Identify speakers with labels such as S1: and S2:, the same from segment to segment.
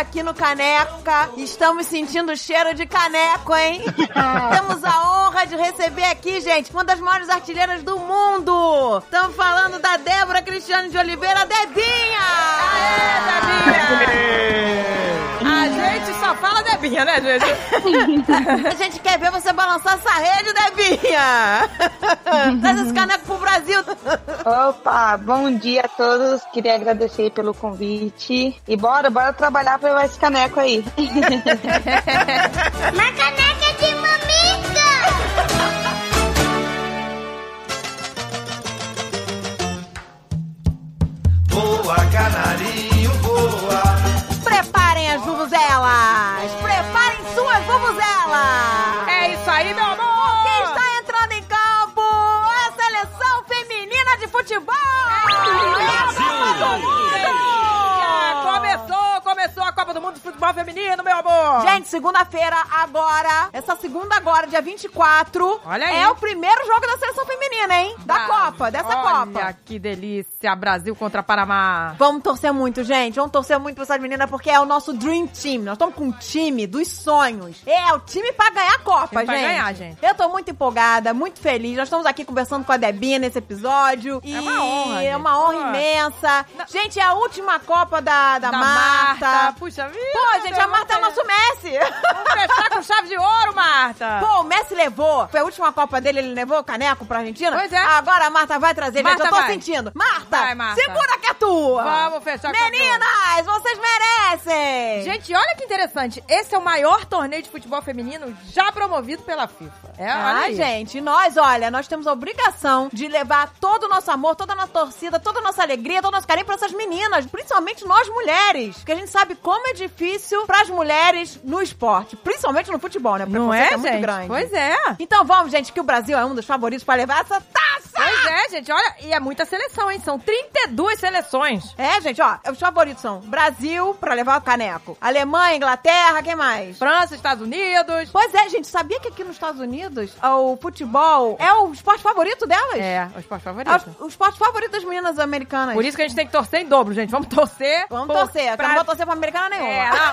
S1: Aqui no Caneca, estamos sentindo o cheiro de caneco, hein? Temos a honra de receber aqui, gente, uma das maiores artilheiras do mundo. Estamos falando da Débora Cristiane de Oliveira, Debinha!
S2: Aê, Debinha! A gente só fala Debinha, né, gente?
S1: a gente quer ver você balançar essa rede, Debinha! Traz esse caneco pro Brasil!
S3: Opa, bom dia a todos. Queria agradecer pelo convite. E bora, bora trabalhar pra levar esse caneco aí.
S4: Uma caneca
S1: Preparem Futebol
S2: Feminino, meu amor!
S1: Gente, segunda-feira, agora, essa segunda agora, dia 24,
S2: Olha aí.
S1: é o primeiro jogo da seleção feminina, hein? Da
S2: Ah,
S1: Copa, dessa
S2: Olha
S1: Copa.
S2: que delícia, Brasil contra Panamá.
S1: Vamos torcer muito, gente. Vamos torcer muito pra essas meninas, porque é o nosso Dream Team. Nós estamos com um time dos sonhos. É, o time pra ganhar a Copa,
S2: Time pra
S1: gente.
S2: ganhar, gente.
S1: Eu tô muito empolgada, muito feliz. Nós estamos aqui conversando com a Debinha nesse episódio.
S2: É uma honra,
S1: É uma honra imensa. Gente, é a última Copa da, da,
S2: Da
S1: Marta.
S2: Puxa vida.
S1: Pô, gente, a Marta é o Messi.
S2: Vamos fechar com chave de ouro, Marta.
S1: Pô, o Messi levou. Foi a última Copa dele, ele levou o caneco pra Argentina?
S2: Pois é.
S1: Agora a Marta vai trazer,
S2: Marta
S1: gente. Eu tô
S2: vai.
S1: sentindo. Marta,
S2: Vai, Marta.
S1: segura que é tua.
S2: Vamos fechar com.
S1: Meninas, vocês merecem.
S2: Gente, olha que interessante. Esse é o maior torneio de futebol feminino já promovido pela FIFA. É, olha
S1: Ah,
S2: aí.
S1: gente, nós, olha, nós temos a obrigação de levar todo o nosso amor, toda a nossa torcida, toda a nossa alegria, todo o nosso carinho pra essas meninas, principalmente nós mulheres. Porque a gente sabe como é difícil pras mulheres no esporte, principalmente no futebol, né?
S2: Não
S1: preconceito
S2: é,
S1: muito
S2: gente?
S1: grande.
S2: Pois é.
S1: Então vamos, gente, que o Brasil é um dos favoritos pra levar essa taça!
S2: Pois é, gente. Olha, e é muita seleção, hein? São 32 seleções.
S1: É, gente, ó, os favoritos são Brasil pra levar o caneco, Alemanha, Inglaterra, quem mais?
S2: França, Estados Unidos.
S1: Pois é, gente, sabia que aqui nos Estados Unidos o futebol é o esporte favorito delas?
S2: É, o esporte
S1: É
S2: favorito.
S1: o, o esporte favorito das meninas americanas.
S2: Por isso que a gente tem que torcer em dobro, gente. Vamos torcer.
S1: Vamos
S2: por-
S1: torcer, que eu
S2: pra-
S1: não vou torcer pra americana nenhuma.
S2: É, não.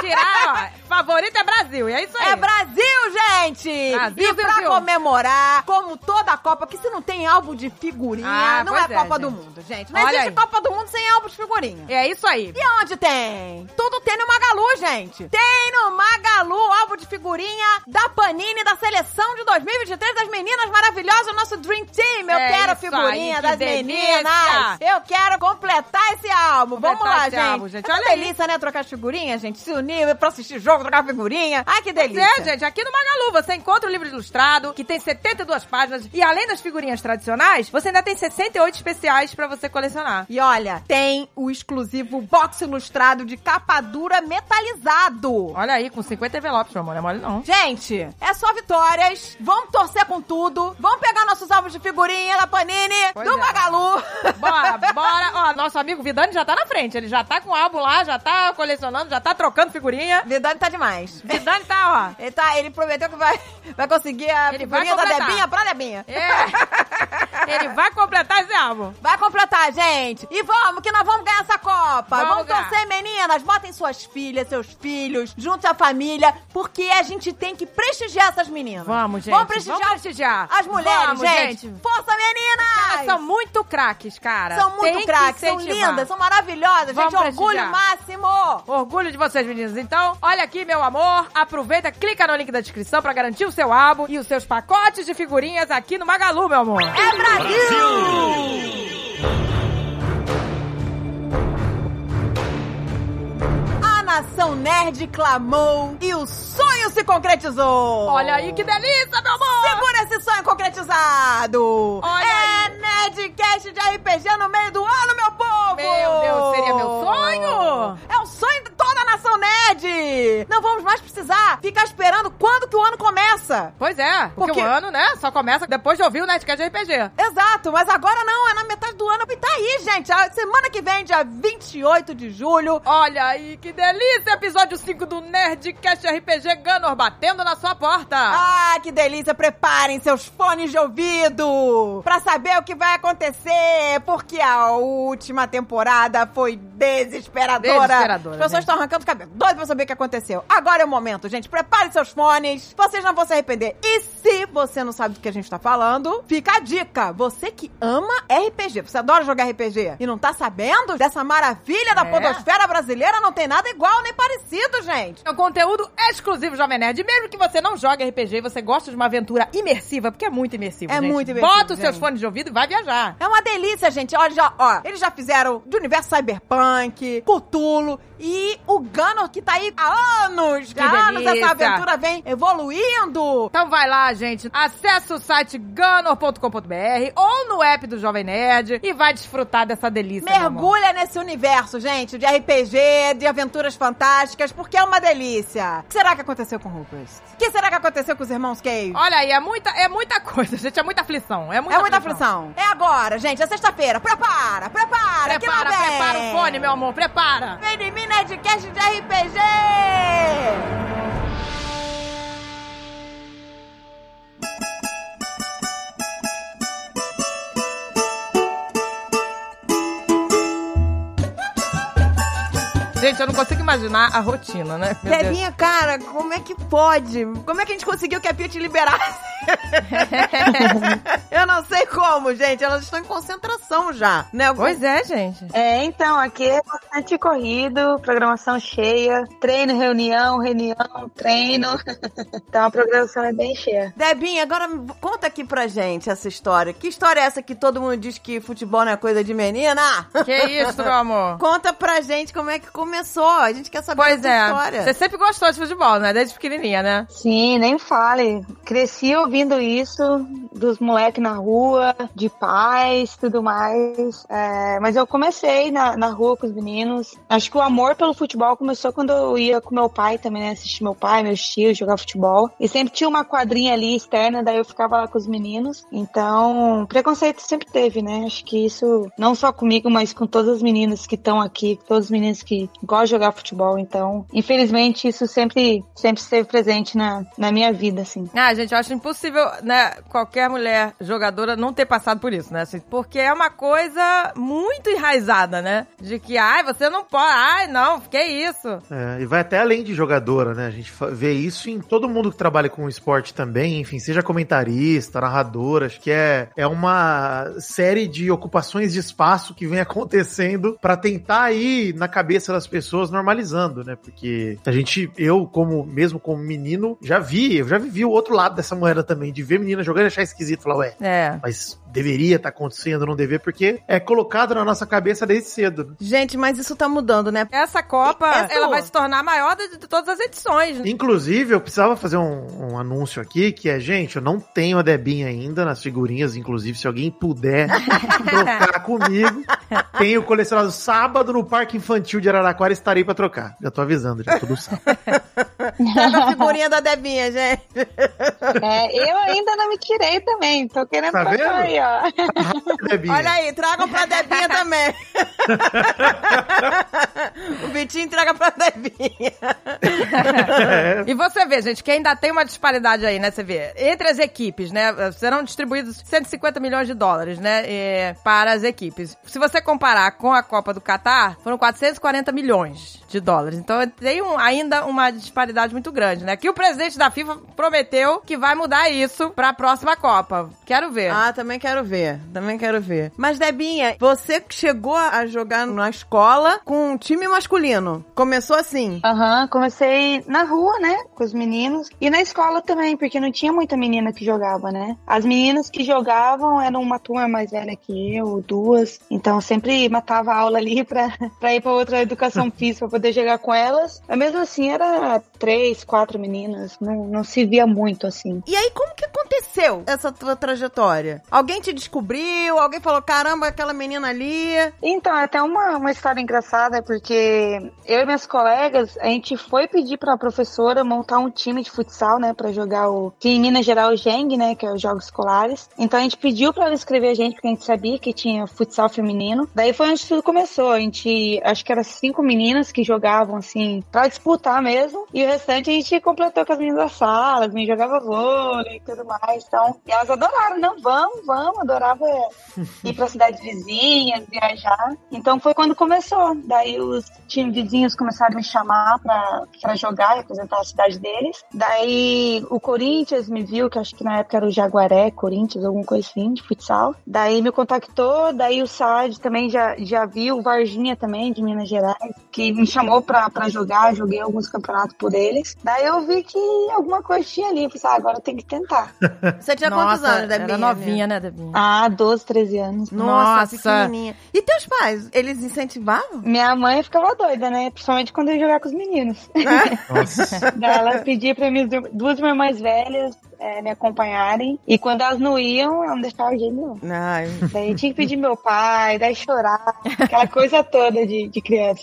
S2: Tirar, ó. Favorito é Brasil. E é isso aí.
S1: É Brasil, gente!
S2: Brasil,
S1: e pra
S2: Brasil.
S1: comemorar, como toda a Copa, que se não tem álbum de figurinha,
S2: Ah,
S1: não é
S2: é,
S1: Copa
S2: gente.
S1: do Mundo, gente. Não
S2: Olha
S1: existe
S2: aí.
S1: Copa do Mundo sem álbum de figurinha.
S2: É isso aí.
S1: E onde tem? Tudo tem no Magalu, gente. Tem no Magalu álbum de figurinha da Panini da seleção de 2023 das meninas maravilhosas, o nosso Dream Team. Eu
S2: É
S1: quero a figurinha
S2: aí,
S1: das
S2: delícia.
S1: meninas. Eu quero completar esse álbum.
S2: Completar
S1: Vamos lá, gente.
S2: álbum, gente.
S1: É uma
S2: Olha aí.
S1: delícia, né? Trocar as figurinhas, gente. Se unir pra assistir jogo, trocar figurinha. Ai, que
S2: Pois
S1: delícia.
S2: é, gente, aqui no Magalu você encontra o livro ilustrado, que tem 72 páginas, e além das figurinhas tradicionais, você ainda tem 68 especiais pra você colecionar.
S1: E olha, tem o exclusivo box ilustrado de capa dura metalizado.
S2: Olha aí, com 50 envelopes, meu amor, não é mole não.
S1: Gente, é só vitórias. Vamos torcer com tudo. Vamos pegar nossos álbuns de figurinha da Panini,
S2: Pois
S1: do
S2: é.
S1: Magalu.
S2: Bora, bora. Ó, nosso amigo Vidani já tá na frente. Ele já tá com o álbum lá, já tá colecionando, já tá trocando figurinha.
S1: Vidani tá demais.
S2: Vidani tá, ó.
S1: Ele, tá, ele prometeu que vai, vai conseguir a
S2: Ele vai
S1: figurinha da. Debinha pra Debinha.
S2: É. Ele vai completar esse álbum.
S1: Vai completar, gente. E vamos, que nós vamos ganhar essa Copa.
S2: Vamos
S1: Vamos,
S2: ganhar.
S1: torcer, meninas. Botem suas filhas, seus filhos, junte a família, porque a gente tem que prestigiar essas meninas.
S2: Vamos, gente.
S1: Vamos prestigiar,
S2: Vamos prestigiar.
S1: as mulheres,
S2: Vamos,
S1: gente.
S2: gente.
S1: Força, meninas!
S2: Elas são muito craques, cara.
S1: São muito craques, são lindas, são maravilhosas,
S2: Vamos
S1: gente. Orgulho
S2: prestigiar.
S1: máximo!
S2: Orgulho de vocês, meninas. Então, olha aqui, meu amor. Aproveita, clica no link da descrição pra garantir o seu álbum e os seus pacotes de figurinhas aqui no Magalu, meu amor.
S1: É Brasil! A nação nerd clamou e o sonho se concretizou!
S2: Olha aí que delícia, meu amor!
S1: Segura esse sonho concretizado!
S2: Olha
S1: é Nerdcast de RPG no meio do ano, meu povo!
S2: Meu Deus, seria meu sonho?
S1: É o sonho de toda a nação nerd! Não vamos mais precisar ficar esperando quando que o ano começa.
S2: Pois é, porque,
S1: Porque-
S2: o ano, né, só começa depois de ouvir o Nerdcast RPG.
S1: Exato, mas agora não, é na metade do ano. E tá aí, gente. A semana que vem, dia 28 de julho.
S2: Olha aí, que delícia! Episódio 5 do Nerdcast RPG Gunner batendo na sua porta.
S1: Ah, que delícia! Preparem seus fones de ouvido pra saber o que vai acontecer, porque a última temporada foi desesperadora.
S2: Desesperadora,
S1: As pessoas
S2: né?
S1: estão arrancando os cabelos, doido pra saber o que aconteceu. Agora é o momento, gente. Preparem seus fones, vocês não vão se arrepender. E se você não sabe do que a gente tá falando, fica a dica. Você que ama RPG, você adora jogar RPG e não tá sabendo dessa maravilha da
S2: É.
S1: podosfera brasileira, não tem nada igual nem parecido, gente.
S2: É um conteúdo exclusivo Jovem Nerd. Mesmo que você não jogue RPG e você gosta de uma aventura imersiva, porque é muito imersivo,
S1: É
S2: gente.
S1: muito imersivo,
S2: Bota os seus
S1: gente.
S2: fones de ouvido e vai viajar.
S1: É uma delícia, gente. Olha, já, ó, eles já fizeram do universo cyberpunk, Cthulhu e o Gunner que tá aí há anos.
S2: Que
S1: há anos essa aventura vem evoluindo.
S2: Então vai lá, gente. Acesse o site gunner.com.br ou no app do Jovem Nerd e vai desfrutar dessa delícia.
S1: Mergulha nesse universo, gente, de RPG, de aventuras fantásticas, porque é uma delícia. O que será que aconteceu com o Rupert? O que será que aconteceu com os irmãos Cave?
S2: Olha aí, é muita, é muita coisa, gente. É muita aflição. É muita,
S1: é muita aflição. É agora, gente. É sexta-feira. Prepara, prepara. que lá
S2: Prepara, prepara o fone, meu amor. Prepara.
S1: Vem de mim, Nerdcast de RPG!
S2: Gente, eu não consigo imaginar a rotina, né? Meu.
S1: Devinha, cara, como é que pode? Como é que a gente conseguiu que a Pia te liberasse? Eu não sei como, gente. Elas estão em concentração já, né?
S2: Pois é, gente.
S3: É, então, aqui é bastante corrido, programação cheia, treino, reunião, reunião, treino. então a programação é bem cheia.
S1: Debinha, agora conta aqui pra gente essa história. Que história é essa que todo mundo diz que futebol não é coisa de menina?
S2: Que isso, meu amor?
S1: Conta pra gente como é que começou. A gente quer saber
S2: Pois é.
S1: história.
S2: Você sempre gostou de futebol, né? Desde pequenininha, né?
S3: Sim, nem fale. Cresci ouvindo isso dos moleques na rua, de pais, tudo mais. É, mas eu comecei na, na rua com os meninos. Acho que o amor pelo futebol começou quando eu ia com meu pai também, né? Assistir meu pai, meus tios jogar futebol. E sempre tinha uma quadrinha ali externa, daí eu ficava lá com os meninos. Então, preconceito sempre teve, né? Acho que isso, não só comigo, mas com todas as meninas que estão aqui, todos os meninos que gostam de jogar futebol. Então, infelizmente, isso sempre, sempre esteve presente na, na minha vida, assim.
S2: Ah, gente, eu acho impossível, né, qualquer mulher jogadora não ter passado por isso, né? Assim, porque é uma coisa muito enraizada, né? De que, ai, você não pode, ai, não, que isso?
S5: É, e vai até além de jogadora, né? A gente vê isso em todo mundo que trabalha com esporte também, enfim, seja comentarista, narrador, acho que é, é uma série de ocupações de espaço que vem acontecendo pra tentar ir na cabeça das pessoas normalizando, né? Porque a gente, eu como, mesmo como menino, já vi, eu já vivi o outro lado dessa moeda também, de ver menina jogando e achar esquisito, falar, ué,
S2: É.
S5: mas deveria estar acontecendo, não deveria, porque é colocado na nossa cabeça desde cedo. né?
S1: Gente, mas isso tá mudando, né?
S2: Essa Copa,
S1: Essa-
S2: ela vai se tornar a maior de, de todas as edições. né?
S5: Inclusive, eu precisava fazer um, um anúncio aqui, que é, gente, eu não tenho a Debinha ainda nas figurinhas, inclusive, se alguém puder trocar comigo, tenho colecionado sábado no Parque Infantil de Araraquara, estarei pra trocar. Já tô avisando, já todo sábado.
S1: Pega a figurinha da Debinha, gente.
S3: É, eu ainda não me tirei também, tô querendo
S5: Tá
S3: trocar
S5: vendo?
S3: Aí, ó.
S5: Debinha.
S1: Olha aí, tragam pra Debinha também. o Vitinho entrega pra Debinha.
S5: É,
S2: E você vê, gente, que ainda tem uma disparidade aí, né? Você vê, entre as equipes, né? Serão distribuídos 150 milhões de dólares, né? eh, para as equipes. Se você comparar com a Copa do Catar, foram 440 milhões de dólares. Então tem um- ainda uma disparidade muito grande, né? Que o presidente da FIFA prometeu que vai mudar isso pra próxima Copa. Quero ver.
S1: Ah, também quero ver. Também quero ver. Mas, Debinha, você chegou a jogar na escola com um time masculino. Começou assim.
S3: Aham, comecei na rua, né, com os meninos. E na escola também, porque não tinha muita menina que jogava, né? As meninas que jogavam eram uma turma mais velha que eu, duas. Então sempre matava a aula ali pra, pra ir pra outra educação física pra poder jogar com elas. Mas mesmo assim era três, quatro meninas. Não, não se via muito assim.
S1: E aí, como que aconteceu essa tua trajetória? Alguém Alguém te descobriu? Alguém falou, caramba, aquela menina ali.
S3: Então, é até uma, uma história engraçada, porque eu e minhas colegas, a gente foi pedir pra professora montar um time de futsal, né, pra jogar o, que em Minas Geral o GENG, né, que é os Jogos Escolares. Então a gente pediu pra ela escrever a gente, porque a gente sabia que tinha futsal feminino. Daí foi onde tudo começou. A gente, acho que eram cinco meninas que jogavam, assim, pra disputar mesmo. E o restante a gente completou com as meninas da sala, as meninas jogavam vôlei e tudo mais. Então, e elas adoraram, não, vamos, vamos, adorava ir pra cidades vizinhas, viajar. Então foi quando começou. Daí os times vizinhos começaram a me chamar pra, pra jogar, representar a cidade deles. Daí o Corinthians me viu, que acho que na época era o Jaguaré, Corinthians, alguma coisa assim, de futsal. Daí me contactou, daí o SAD também já, já viu, o Varginha também, de Minas Gerais, que me chamou pra, pra jogar, joguei alguns campeonatos por eles. Daí eu vi que alguma coisa tinha ali, eu falei, ah, agora tem que tentar.
S1: Você tinha quantos
S2: Nossa,
S1: anos, Debinha?
S2: Era novinha, né, Debinha?
S3: Ah, 12, 13 anos.
S1: Nossa,
S2: Nossa.
S1: pequenininha. E teus pais, eles incentivavam?
S3: Minha mãe ficava doida, né? Principalmente quando eu ia jogar com os meninos.
S5: Nossa.
S3: Daí ela pedia pra minhas du- duas irmãs mais velhas é, me acompanharem. E quando elas não iam, ela não deixava de jeito nenhum.
S1: Ai,
S3: Daí tinha que pedir meu pai, daí chorar, aquela coisa toda de, de criança.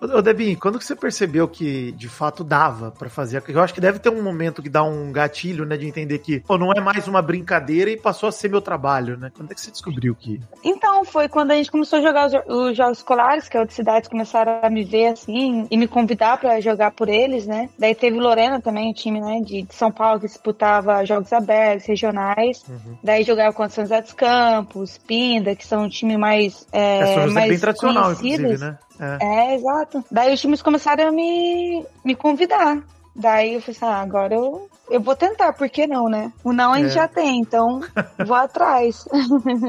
S5: Ô, Debinho, quando que você percebeu que de fato dava pra fazer? Eu acho que deve ter um momento que dá um gatilho, né, de entender que, pô, não é mais uma brincadeira e passou a ser meu trabalho, né? Quando é que você descobriu que.
S3: Então, foi quando a gente começou a jogar os, os jogos escolares, que outras cidades começaram a me ver assim e me convidar pra jogar por eles, né? Daí teve Lorena também, o time, né, de de São Paulo que disputava jogos abertos, regionais. Daí jogava contra São José dos Campos, Pinda, que são um time mais é,
S5: É, é
S3: mais
S5: bem tradicional, inclusive, né? É.
S3: É, exato. Daí os times começaram a me, me convidar. Daí eu falei assim, ah, agora eu, eu vou tentar, por que não, né? O não a gente
S5: É.
S3: já tem, então vou atrás.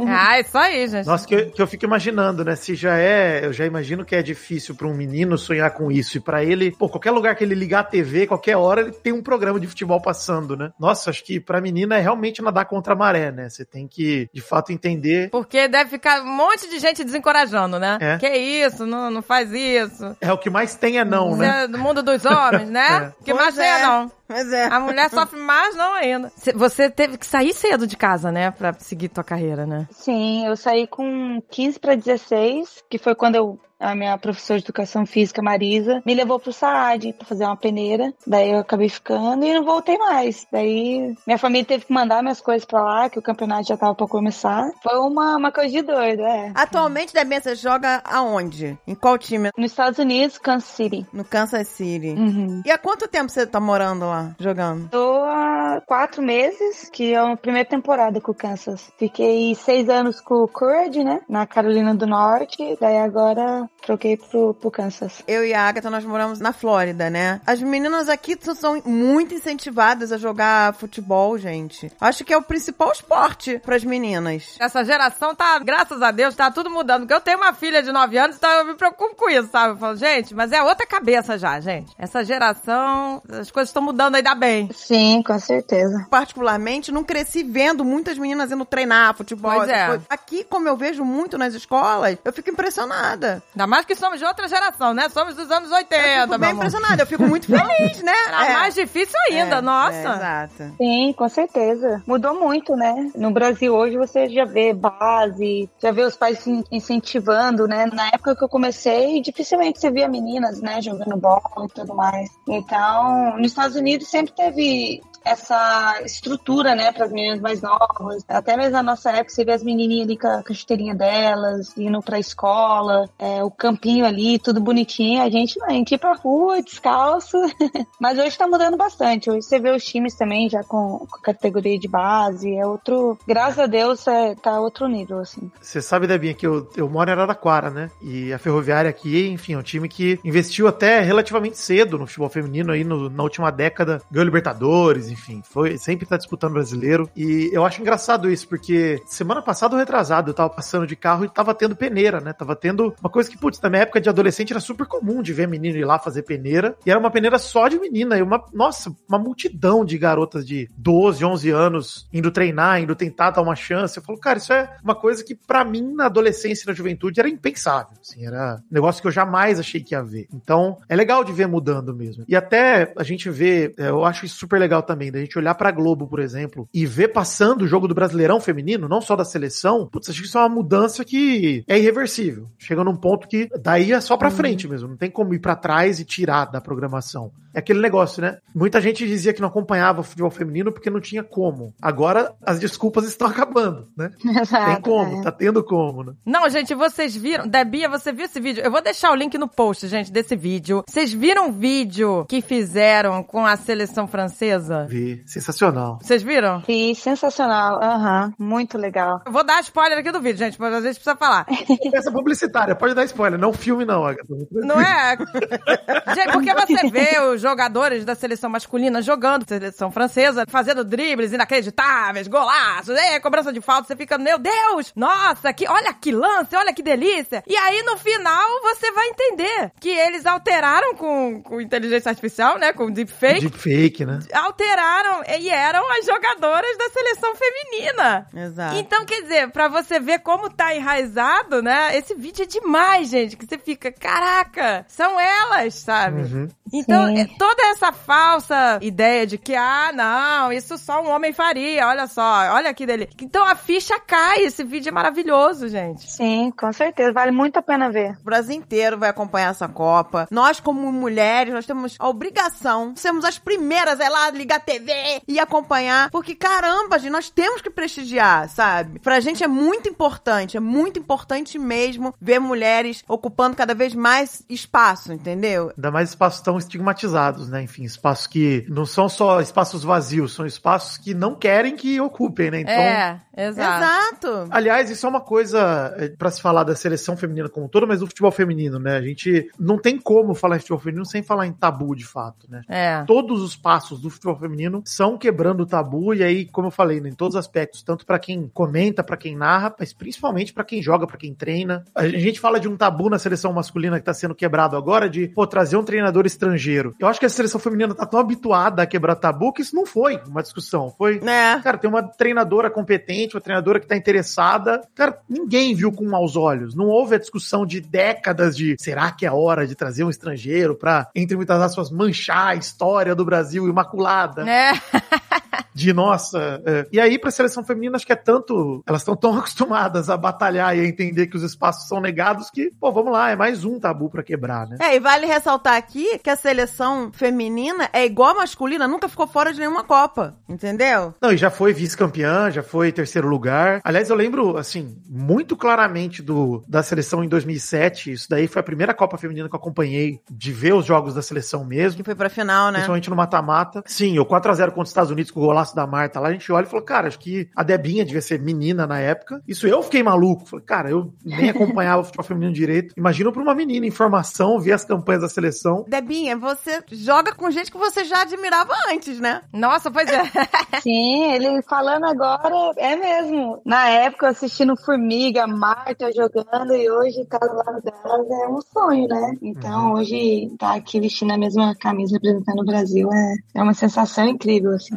S2: Ah, isso aí, gente.
S5: Nossa, que eu, que eu fico imaginando, né? Se já é, eu já imagino que é difícil pra um menino sonhar com isso. E pra ele, pô, qualquer lugar que ele ligar a TV, qualquer hora, ele tem um programa de futebol passando, né? Nossa, acho que pra menina é realmente nadar contra a maré, né? Você tem que, de fato, entender.
S2: Porque deve ficar um monte de gente desencorajando, né?
S5: É.
S2: Que isso, não, não faz isso.
S5: É o que mais tem é não,
S2: Isso
S5: né?
S2: é do mundo dos homens, né? O que Tem
S1: é.
S2: não.
S1: Mas é.
S2: A mulher sofre mais não ainda. Cê- Você teve que sair cedo de casa, né? Pra seguir tua carreira, né?
S3: Sim, eu saí com 15 para 16, que foi quando eu a minha professora de educação física, Marisa, me levou pro SAAD pra fazer uma peneira. Daí eu acabei ficando e não voltei mais. Daí minha família teve que mandar minhas coisas pra lá, que o campeonato já tava pra começar. Foi uma, uma coisa de doido, é.
S1: Atualmente, Debinha, você joga aonde? Em qual time?
S3: Nos Estados Unidos, Kansas City.
S1: No Kansas City.
S3: Uhum.
S1: E há quanto tempo você tá morando lá, jogando?
S3: Tô há quatro meses, que é a primeira temporada com o Kansas. Fiquei seis anos com o Courage, né? Na Carolina do Norte. Daí agora troquei pro, pro Kansas.
S1: Eu e a Agatha, nós moramos na Flórida, né? As meninas aqui são muito incentivadas a jogar futebol, gente. Acho que é o principal esporte pras meninas.
S2: Essa geração tá, graças a Deus, tá tudo mudando. Porque eu tenho uma filha de 9 anos, então eu me preocupo com isso, sabe? Eu falo, gente, mas é outra cabeça já, gente. Essa geração, as coisas estão mudando ainda bem.
S3: Sim, com certeza.
S1: Particularmente, não cresci vendo muitas meninas indo treinar futebol.
S2: Pois
S1: essas
S2: é.
S1: coisas. Aqui, como eu vejo muito nas escolas, eu fico impressionada.
S2: Ainda mais que somos de outra geração, né? Somos dos anos 80,
S1: Eu fico bem impressionada, eu fico muito feliz, né?
S2: Era
S1: É.
S2: mais difícil ainda,
S1: É,
S2: nossa.
S1: é, exato.
S3: Sim, com certeza. Mudou muito, né? No Brasil hoje você já vê base, já vê os pais in- incentivando, né? Na época que eu comecei, dificilmente você via meninas, né, jogando bola e tudo mais. Então, nos Estados Unidos sempre teve essa estrutura, né, para as meninas mais novas. Até mesmo na nossa época, você vê as menininhas ali com a, com a chuteirinha delas, indo pra escola, é, o campinho ali, tudo bonitinho. A gente não, a gente ia pra rua, descalço. Mas hoje tá mudando bastante. Hoje você vê os times também já com, com categoria de base. É outro. Graças a Deus, é, tá outro nível, assim.
S5: Você sabe, Debinha, que eu, eu moro em Araraquara, né? E a Ferroviária aqui, enfim, é um time que investiu até relativamente cedo no futebol feminino aí no- na última década. Ganhou Libertadores, enfim, foi sempre tá disputando brasileiro. E eu acho engraçado isso, porque semana passada ou retrasado eu tava passando de carro e tava tendo peneira, né? Tava tendo uma coisa que putz, na minha época de adolescente era super comum de ver menino ir lá fazer peneira. E era uma peneira só de menina. E uma, nossa, uma multidão de garotas de 12, 11 anos indo treinar, indo tentar dar uma chance. Eu falo, cara, isso é uma coisa que pra mim na adolescência e na juventude era impensável. Assim, era um negócio que eu jamais achei que ia ver. Então, é legal de ver mudando mesmo. E até a gente vê, é, eu acho isso super legal também, da gente olhar pra Globo, por exemplo, e ver passando o jogo do Brasileirão feminino, não só da seleção. Putz, acho que isso é uma mudança que é irreversível. Chega num ponto que daí é só pra frente mesmo. Não tem como ir pra trás e tirar da programação. É aquele negócio, né? Muita gente dizia que não acompanhava o futebol feminino porque não tinha como. Agora as desculpas estão acabando, né?
S3: Exato,
S5: Tem como,
S3: é.
S5: tá tendo como, né?
S2: Não, gente, vocês viram. Debia, você viu esse vídeo? Eu vou deixar o link no post, gente, desse vídeo. Vocês viram o vídeo que fizeram com a seleção francesa?
S5: Vi. Sensacional.
S2: Vocês viram?
S3: Sim, sensacional. Aham, muito legal.
S2: Eu vou dar spoiler aqui do vídeo, gente, mas a gente precisa falar.
S5: Essa publicitária, pode dar spoiler, não filme não, Agatha.
S2: Não é? Gente, porque você vê os jogadores da seleção masculina jogando seleção francesa, fazendo dribles inacreditáveis, golaços, é, cobrança de falta, você fica, meu Deus, nossa, que, olha que lance, olha que delícia. E aí, no final, você vai entender que eles alteraram com, com inteligência artificial, né, com deepfake,
S5: Deepfake, né?
S2: alteraram e eram as jogadoras da seleção feminina.
S1: Exato.
S2: Então, quer dizer, pra você ver como tá enraizado, né? Esse vídeo é demais, gente. Que você fica, caraca, são elas, sabe?
S5: Uhum.
S2: Então,
S3: Sim.
S2: é toda essa falsa ideia de que, ah, não, isso só um homem faria, olha só, olha aqui dele. Então a ficha cai, esse vídeo é maravilhoso, gente.
S3: Sim, com certeza. Vale muito a pena ver.
S1: O Brasil inteiro vai acompanhar essa Copa. Nós, como mulheres, nós temos a obrigação, sermos as primeiras a ir lá ligar a TV e acompanhar. Porque, caramba, gente, nós temos que prestigiar, sabe? Pra gente é muito importante, é muito importante mesmo ver mulheres ocupando cada vez mais espaço, entendeu?
S5: Ainda mais espaços tão estigmatizados, né? Enfim, espaços que não são só espaços vazios, são espaços que não querem que ocupem, né? Então,
S2: é, exato.
S1: Exato.
S5: Aliás, isso é uma coisa é, pra se falar da seleção feminina como um todo, mas do futebol feminino, né? A gente não tem como falar em futebol feminino sem falar em tabu, de fato, né?
S2: É.
S5: Todos os passos do futebol feminino são quebrando o tabu e aí, como eu falei, né, em todos os aspectos, tanto pra quem comenta, pra quem narra, mas principalmente pra quem joga, pra quem treina. A gente fala de um tabu na seleção masculina que tá sendo quebrado agora de, pô, trazer um treinador estrangeiro. Eu acho que a seleção feminina tá tão habituada a quebrar tabu que isso não foi uma discussão, foi
S1: Né?
S5: Cara, tem uma treinadora competente, uma treinadora que tá interessada. Cara, ninguém viu com maus olhos. Não houve a discussão de décadas de será que é hora de trazer um estrangeiro pra, entre muitas aspas, manchar a história do Brasil imaculada.
S2: É.
S5: De nossa. é. E aí, pra seleção feminina, acho que é tanto. Elas estão tão acostumadas a batalhar e a entender que os espaços são negados que, pô, vamos lá, é mais um tabu pra quebrar, né?
S1: É, e vale ressaltar aqui que a seleção feminina é igual a masculina, nunca ficou fora de nenhuma Copa, entendeu?
S5: Não, e já foi vice-campeã, já foi terceiro lugar. Aliás, eu lembro, assim, muito claramente do da seleção em 2007. Isso daí foi a primeira Copa Feminina que eu acompanhei de ver os jogos da seleção mesmo.
S1: Que foi pra final, né?
S5: Principalmente no mata-mata. Sim, o 4x0 contra os Estados Unidos com o golaço da Marta lá, a gente olha e falou, cara, acho que a Debinha devia ser menina na época. Isso eu fiquei maluco. Falei, cara, eu nem acompanhava o futebol feminino direito. Imagina pra uma menina em formação ver as campanhas da seleção.
S1: Debinha, você joga com gente que você já admirava antes, né?
S2: Nossa, pois é.
S3: Sim, ele falando agora, é mesmo. Na época, assistindo Formiga, Marta jogando e hoje tá do lado delas é um sonho, né? Então, hoje tá aqui vestindo a mesma camisa representando o Brasil é, é uma sensação incrível, assim.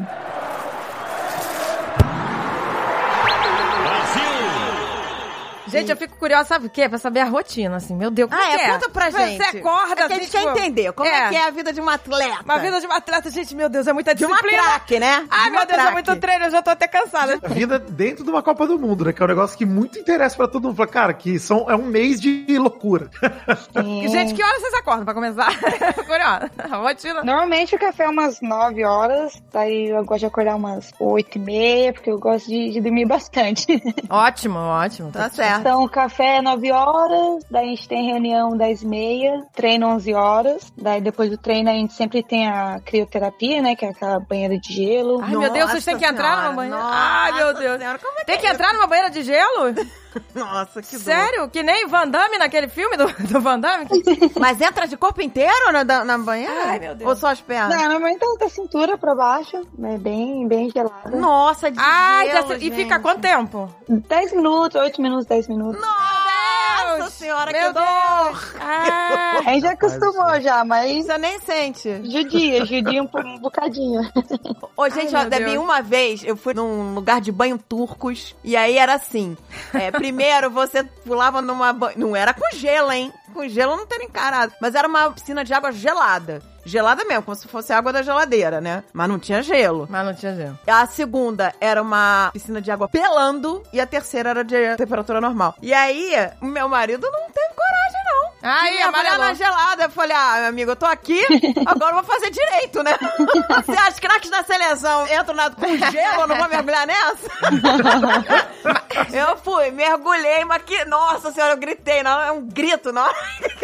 S2: Gente, eu fico curiosa, sabe o quê? Pra saber a rotina, assim. Meu Deus, como
S1: Ah,
S2: que
S1: é, conta pra gente.
S2: Você acorda,
S1: é que a
S2: assim,
S1: gente quer
S2: tipo,
S1: entender como é. que é a vida de uma atleta.
S2: Uma vida de uma atleta, gente, meu Deus, é muita
S1: de uma
S2: disciplina.
S1: craque, né?
S2: Ai,
S1: De
S2: meu Deus, é
S1: craque.
S2: muito treino, eu já tô até cansada.
S5: A vida dentro de uma Copa do Mundo, né? Que é um negócio que muito interessa pra todo mundo. Fala, cara, que são, é um mês de loucura.
S3: Sim.
S2: Gente, que horas vocês acordam pra começar? Curiosa. A rotina.
S3: Normalmente o café é umas 9 horas, daí eu gosto de acordar umas 8 e meia, porque eu gosto de, de dormir bastante.
S2: Ótimo, ótimo.
S1: Tá certo.
S3: Então, o café é 9 horas, daí a gente tem reunião 10 e meia, treino 11 horas, daí depois do treino a gente sempre tem a crioterapia, né, que é aquela banheira de gelo.
S2: Ai, meu Deus, vocês têm que entrar
S1: Senhora,
S2: numa banheira.
S1: nossa
S2: Ai, meu Deus.
S1: Senhora, como é
S2: Tem que entrar numa banheira de gelo?
S1: Nossa, que dor.
S2: Sério? Que nem Van Damme naquele filme do, do Van Damme?
S1: Mas entra de corpo inteiro na, na banheira?
S2: Ai, meu Deus.
S1: Ou só as pernas?
S3: Não, normalmente tá da cintura pra baixo, é bem, bem gelada.
S1: Nossa, de
S2: Ai,
S1: gelo,
S2: dessa- e fica quanto tempo?
S3: 10 minutos, 8 minutos, 10 minutos.
S2: Meu
S1: Nossa senhora,
S2: Meu
S1: que dor!
S2: Ah,
S3: A gente já acostumou já, mas
S1: Você nem sente.
S3: judia, judia um, um bocadinho.
S1: Ô, gente,
S2: Ai,
S1: ó, Debbie, uma vez eu fui num lugar de banho turcos e aí era assim. é, primeiro você pulava numa banho. Não era com gelo, hein? Com gelo eu não teria encarado. Mas era uma piscina de água gelada. Gelada mesmo, como se fosse água da geladeira, né? Mas não tinha gelo.
S2: mas não tinha gelo.
S1: A segunda era uma piscina de água pelando e a terceira era de temperatura normal. E aí, meu marido não teve
S2: Aí,
S1: de mergulhar
S2: amarelou.
S1: na gelada. Eu falei, ah, meu amigo, eu tô aqui, agora eu vou fazer direito, né? Se as craques da seleção entram na, com gelo, eu não vou mergulhar nessa? eu fui, mergulhei, mas que... Nossa senhora, eu gritei, não, é um grito, não.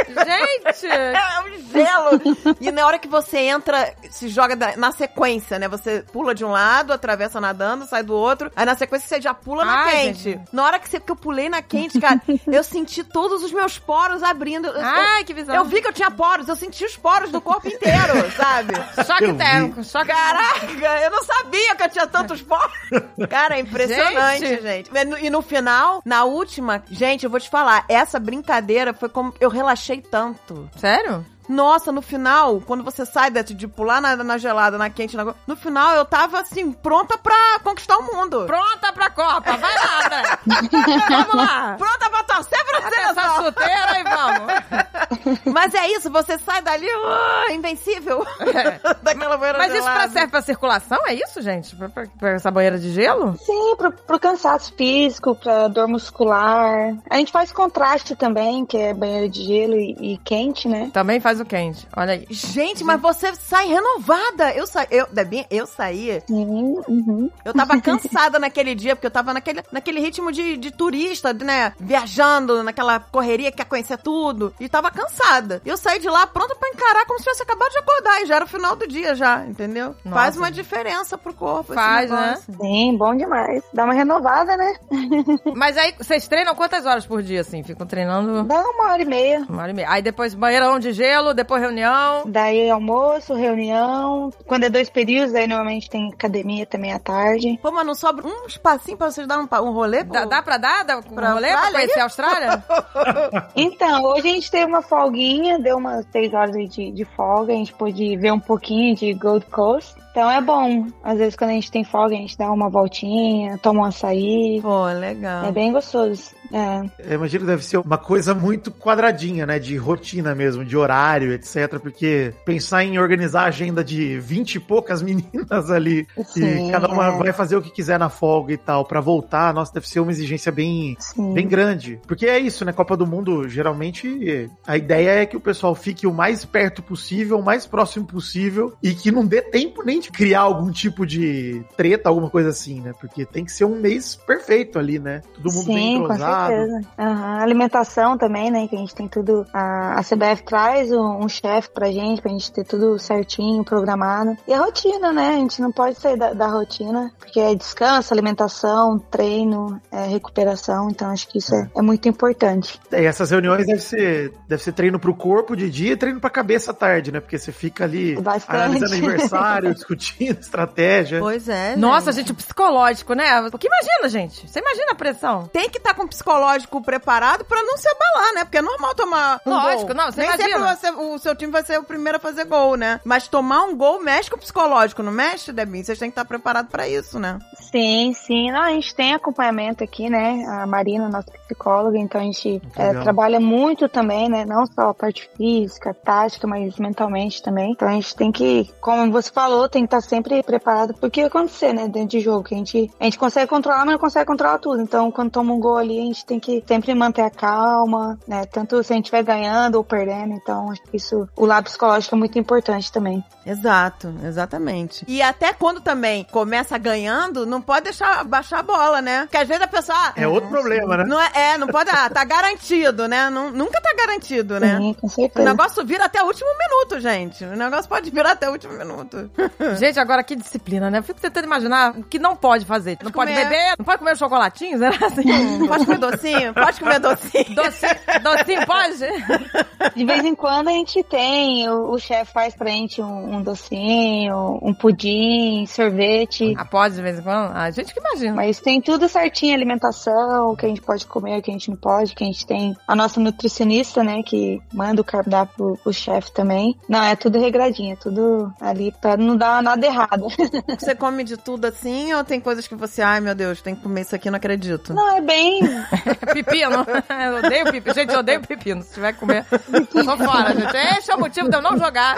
S2: Gente!
S1: É um gelo. E na hora que você entra, se joga na sequência, né? Você pula de um lado, atravessa nadando, sai do outro. Aí na sequência você já pula na
S2: Ai,
S1: quente.
S2: gente.
S1: Na hora que, você, que eu pulei na quente, cara, eu senti todos os meus poros abrindo. Eu-
S2: Ai, que visão.
S1: Eu vi que eu tinha poros, eu senti os poros do corpo inteiro, sabe?
S2: Choque
S5: Eu
S2: térmico, choque
S1: Caraca, eu não sabia que eu tinha tantos poros. Cara, é impressionante,
S2: Gente.
S1: gente. E no- E no final, na última, gente, eu vou te falar, essa brincadeira foi como eu relaxei tanto.
S2: Sério?
S1: Nossa, no final, quando você sai de, de pular na, na gelada, na quente, na... no final eu tava assim, pronta pra conquistar o mundo.
S2: Pronta pra Copa, vai lá, né? Vamos lá.
S1: Pronta pra torcer pra
S2: Essa
S1: seleção.
S2: chuteira e vamos.
S1: Mas é isso, você sai dali, uh, invencível. Daquela banheira
S2: Mas isso pra,
S1: gelada.
S2: serve pra circulação, é isso, gente? Pra, pra- pra essa banheira de gelo?
S3: Sim, pro, pro cansaço físico, pra dor muscular. A gente faz contraste também, que é banheiro de gelo e, e quente, né?
S2: Também faz o quente. Olha aí.
S1: Gente, mas você sai renovada. Eu saí, eu, Debinha, eu saí.
S3: Uhum.
S1: Eu tava cansada naquele dia, porque eu tava naquele, naquele ritmo de, de turista, né? Viajando, naquela correria, quer conhecer tudo. E tava cansada. E eu saí de lá pronta pra encarar como se tivesse acabado de acordar. E já era o final do dia, já, entendeu?
S2: Nossa.
S1: Faz uma diferença pro corpo.
S2: Faz, né?
S3: Sim, bom demais. Dá uma renovada, né?
S2: Mas aí, vocês treinam quantas horas por dia, assim? Ficam treinando
S3: Dá uma hora e meia.
S2: uma hora e meia. Aí depois banheirão de gelo, depois reunião.
S3: Daí almoço, reunião. Quando é dois períodos, aí normalmente tem academia também à tarde.
S1: Pô, mas não sobra um espacinho pra vocês darem um, um rolê?
S2: Dá, dá pra dar? Dá um
S1: Pra
S2: rolê pra conhecer a Austrália?
S3: Então, hoje a gente teve uma folguinha, deu umas seis horas aí de, de folga, a gente pôde ver um pouquinho de Gold Coast. Então é bom. Às vezes quando a gente tem folga, a gente dá uma voltinha, toma um açaí.
S1: Pô, legal.
S3: É bem gostoso. É.
S5: Eu imagino que deve ser uma coisa muito quadradinha, né? De rotina mesmo, de horário, etc. Porque pensar em organizar a agenda de 20 e poucas meninas ali,
S3: Sim,
S5: e cada uma
S3: é.
S5: vai fazer o que quiser na folga e tal, pra voltar, nossa, deve ser uma exigência bem,
S3: Sim.
S5: bem grande. Porque é isso, né? Copa do Mundo, geralmente, a ideia é que o pessoal fique o mais perto possível, o mais próximo possível, e que não dê tempo nem de criar algum tipo de treta, alguma coisa assim, né? Porque tem que ser um mês perfeito ali, né? Todo mundo bem
S3: Sim, com
S5: entrosado.
S3: certeza. Aham. Alimentação também, né? Que a gente tem tudo. A, a CBF traz um, um chefe pra gente, pra gente ter tudo certinho, programado. E a rotina, né? A gente não pode sair da, da rotina, porque é descanso, alimentação, treino, é recuperação. Então acho que isso é, é muito importante.
S5: É, E essas reuniões deve ser, deve ser treino pro corpo de dia e treino pra cabeça à tarde, né? Porque você fica ali
S3: Bastante.
S5: analisando aniversário, discutindo estratégia.
S1: Pois é.
S2: Nossa, gente, o psicológico, né? Porque imagina, gente. Você imagina a pressão.
S1: Tem que estar com o psicológico preparado pra não se abalar, né? Porque é normal tomar um
S2: Lógico,
S1: gol.
S2: não, você
S1: Nem
S2: imagina.
S1: sempre você- o seu time vai ser o primeiro a fazer gol, né? Mas tomar um gol mexe com o psicológico, não mexe, Debinho? Vocês têm que estar preparados pra isso, né?
S3: Sim, sim. Não, a gente tem acompanhamento aqui, né? A Marina, nossa psicóloga, então a gente é, trabalha muito também, né? Não só a parte física, tática, mas mentalmente também. Então a gente tem que, como você falou, tem que estar sempre preparado porque que acontecer, né? Dentro de jogo. Que a gente, a gente consegue controlar, mas não consegue controlar tudo. Então, quando toma um gol ali, a gente tem que sempre manter a calma, né? Tanto se a gente estiver ganhando ou perdendo. Então, acho que isso, o lado psicológico é muito importante também.
S1: Exato, exatamente. E até quando também começa ganhando, não pode deixar baixar a bola, né? Porque às vezes a pessoa. ah,
S5: É outro problema, né?
S1: Não é, é, não pode. Ah, tá garantido, né? Não- nunca tá garantido, né?
S3: Sim, com
S1: O
S3: certeza.
S1: negócio vira até o último minuto, gente. O negócio pode virar até o último minuto.
S2: Gente, agora que disciplina, né? Eu fico tentando imaginar o que não pode fazer. Não pode
S1: comer.
S2: beber, não pode comer chocolatinhos, era assim.
S1: Pode comer docinho? Pode comer docinho.
S2: Docinho, docinho pode?
S3: De vez em quando a gente tem, o, o chefe faz pra gente um, um docinho, um pudim, sorvete.
S2: Ah, pode de vez em quando? A gente que imagina.
S3: Mas tem tudo certinho, alimentação, o que a gente pode comer, o que a gente não pode, que a gente tem a nossa nutricionista, né, que manda o cardápio pro, pro chefe também. Não, é tudo regradinho, é tudo ali pra não dar nada errado.
S1: Você come de tudo assim ou tem coisas que você, ai meu Deus, tem que comer isso aqui, não acredito?
S3: Não, é bem.
S2: Pepino. Eu odeio pepino. Gente, eu odeio pepino. Se tiver que comer, tô fora, gente. Esse é o motivo de eu não jogar.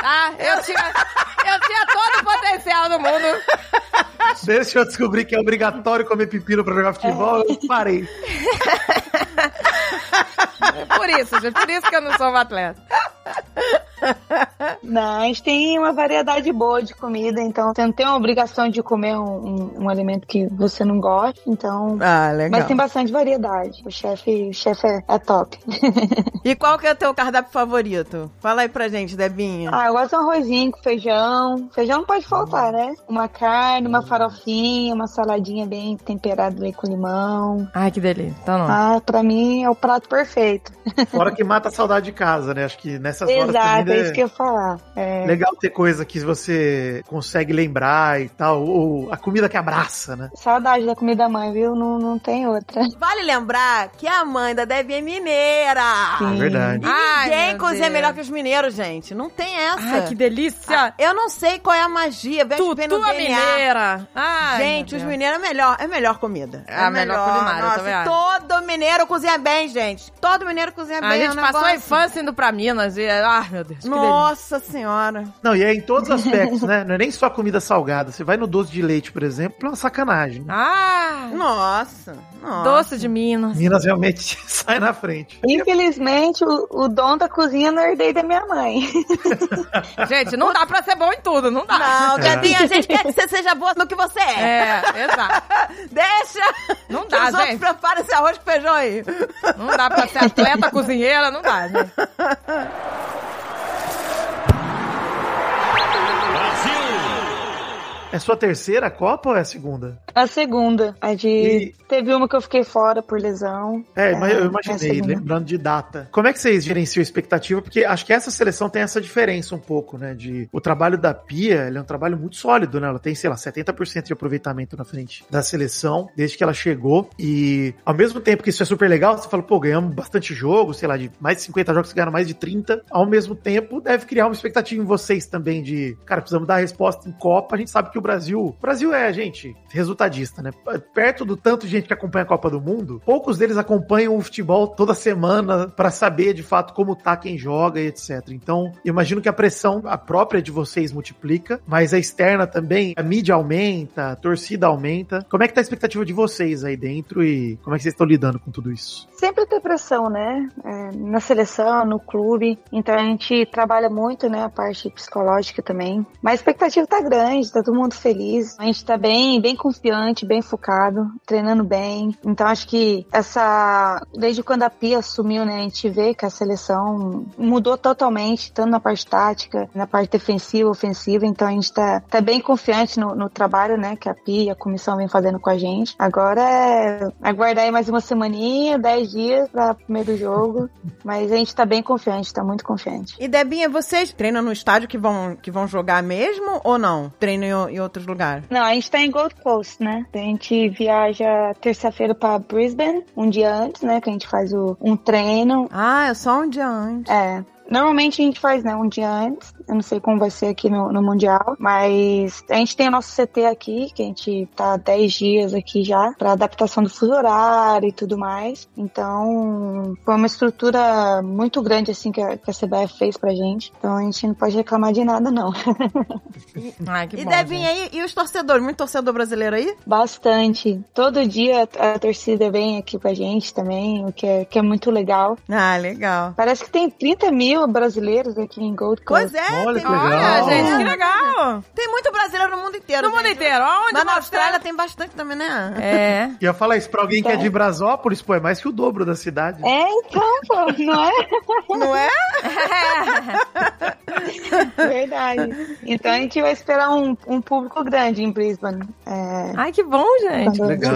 S2: Tá? Eu tinha, eu tinha todo o potencial do mundo.
S5: Deixa eu descobrir que é obrigatório comer pepino pra jogar futebol, eu parei.
S2: Por isso, gente. Por isso que eu não sou um atleta.
S3: Não, a gente tem uma variedade boa de comida, então você não tem uma obrigação de comer um, um- um alimento que você não gosta, então.
S1: Ah, legal.
S3: Mas tem bastante variedade. O chefe, o chefe é, é top.
S1: E qual que é o teu cardápio favorito? Fala aí pra gente, Debinha.
S3: ah, eu gosto de um arrozinho com feijão. Feijão não pode faltar, né? Uma carne, uma farofinha, uma saladinha bem temperada ali com limão.
S2: Ai, que delícia. Então não.
S3: Ah, pra mim é o prato perfeito.
S5: Fora que mata a saudade de casa, né? Acho que nessas horas
S3: Exato, é isso que eu ia falar. É,
S5: legal ter coisa que você consegue lembrar e tal, ou a comida que abraça, né?
S3: Saudade da comida mãe, viu? Não, não tem outra.
S1: Vale lembrar que a mãe da Debbie é mineira.
S5: É verdade.
S1: E
S2: Ai,
S1: ninguém cozinha
S2: Deus.
S1: melhor que os mineiros, gente. Não tem essa.
S2: Ai, que delícia.
S1: Eu não sei qual é a magia.
S2: Tu,
S1: bem no
S2: tua
S1: DNA.
S2: mineira. Ai,
S1: Gente, os mineiros é melhor, é melhor comida.
S2: É a melhor culinária, eu
S1: Nossa,
S2: também
S1: todo mineiro cozinha bem, gente. Todo mineiro cozinha
S2: A
S1: bem.
S2: gente
S1: é um
S2: passou a infância indo pra Minas e... Ah, meu Deus, que.
S1: Nossa senhora.
S5: Não, e é em todos os aspectos, né? Não é nem só comida salgada. Você vai no doce de leite, por exemplo, é uma sacanagem. né?
S2: Ah,
S1: Nossa. Nossa.
S2: doce de Minas.
S5: Minas realmente sai na frente.
S3: Infelizmente, o, o dom da cozinha não herdei da minha mãe.
S2: Gente, não dá pra ser bom em tudo, não dá.
S1: Não, Debinha, a gente quer que você seja boa no que você é.
S2: É, exato.
S1: Deixa
S2: Não
S1: que
S2: dá,
S1: os outros
S2: gente.
S1: preparem esse arroz com feijão aí.
S2: Não dá pra ser atleta, cozinheira, não dá, gente.
S5: É sua terceira Copa ou é a segunda?
S3: A segunda. A de.
S5: E-
S3: Teve uma que eu fiquei fora por lesão.
S5: É, mas eu
S3: é a
S5: imaginei, lembrando de data. Como é que vocês gerenciam a expectativa? Porque acho que essa seleção tem essa diferença um pouco, né? De o trabalho da Pia, ele é um trabalho muito sólido, né? Ela tem, sei lá, 70% de aproveitamento na frente da seleção, desde que ela chegou. E ao mesmo tempo que isso é super legal, você fala, pô, ganhamos bastante jogo, sei lá, de mais de 50 jogos, ganharam mais de 30. Ao mesmo tempo, deve criar uma expectativa em vocês também de, cara, precisamos dar a resposta em Copa. A gente sabe que o Brasil. O Brasil é, gente, resultadista, né? Perto do tanto de gente que acompanha a Copa do Mundo, poucos deles acompanham o futebol toda semana pra saber de fato como tá quem joga e etc. Então, imagino que a pressão, a própria de vocês multiplica, mas a externa também, a mídia aumenta, a torcida aumenta. Como é que tá a expectativa de vocês aí dentro e como é que vocês estão lidando com tudo isso?
S3: Sempre tem pressão, né? É, na seleção, no clube. Então a gente trabalha muito, né? A parte psicológica também. Mas a expectativa tá grande, tá todo mundo feliz. A gente tá bem, bem confiante, bem focado, treinando bem. Então acho que essa. Desde quando a Pia assumiu, né? A gente vê que a seleção mudou totalmente, tanto na parte tática, na parte defensiva, ofensiva. Então a gente tá, tá bem confiante no, no trabalho, né? Que a Pia e a comissão vem fazendo com a gente. Agora é aguardar aí mais uma semaninha, 10 dias para primeiro jogo. Mas a gente tá bem confiante, tá muito confiante.
S1: E Debinha, vocês treinam no estádio que vão, que vão jogar mesmo ou não? Treinam em, em outros lugares?
S3: Não, a gente tá em Gold Coast, né? A gente viaja terça-feira pra Brisbane, um dia antes, né? Que a gente faz o, um treino.
S1: Ah, é só um dia antes.
S3: É. Normalmente a gente faz, né, um dia antes. Eu não sei como vai ser aqui no, no Mundial, mas a gente tem o nosso CT aqui, que a gente tá 10 dias aqui já, pra adaptação do fuso horário e tudo mais. Então, foi uma estrutura muito grande, assim, que a, que a CBF fez pra gente. Então a gente não pode reclamar de nada, não.
S2: Ai, que
S1: e
S2: bom,
S1: Debinha,
S2: gente.
S1: e, e os torcedores? Muito torcedor brasileiro aí?
S3: Bastante. Todo dia a torcida vem aqui com a gente também, o que é, que é muito legal.
S1: Ah, legal.
S3: Parece que tem 30 mil brasileiros aqui em Gold Coast.
S1: Pois é,
S5: Olha que legal.
S2: Olha, gente, que
S1: É.
S2: legal.
S1: tem muito brasileiro no mundo inteiro.
S2: No mundo inteiro. Aonde
S1: Mas na? Austrália tem bastante também, né?
S2: É.
S5: E eu falar isso pra alguém que é de Brasópolis, pô, é mais que o dobro da cidade.
S3: É, então, pô, não é?
S1: Não é?
S3: Verdade. Então a gente vai esperar um, um público grande em Brisbane. É,
S2: Ai, que bom, gente.
S5: legal.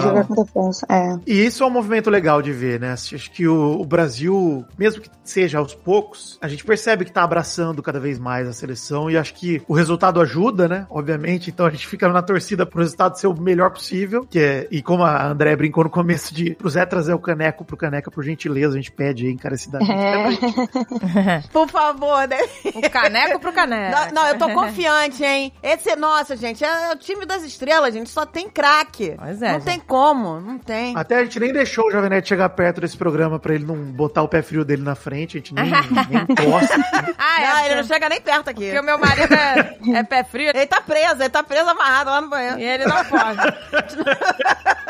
S3: É.
S5: E isso é um movimento legal de ver, né? Acho que o, o Brasil, mesmo que seja aos poucos, a gente percebe que tá abraçando cada vez mais a seleção e acho que o resultado ajuda, né? Obviamente, então a gente fica na torcida pro resultado ser o melhor possível, que é, e como a André brincou no começo de pro Zé trazer o caneco pro caneca, por gentileza, a gente pede aí encarecidamente.
S3: É.
S1: Por favor, né?
S2: O caneco pro caneco.
S1: Não, não, eu tô confiante, hein? Esse, nossa, gente, é o time das estrelas, gente. Só tem craque.
S2: Pois é,
S1: Não
S2: gente.
S1: tem como, não tem.
S5: Até a gente nem deixou o Jovem Nerd chegar perto desse programa pra ele não botar o pé frio dele na frente, a gente nem, nem encosta.
S2: Ah, é.
S1: não, ele não chega nem perto aqui.
S2: Porque o meu marido é, é pé frio
S1: Ele tá preso, ele tá preso amarrado lá no banheiro.
S2: e ele não pode.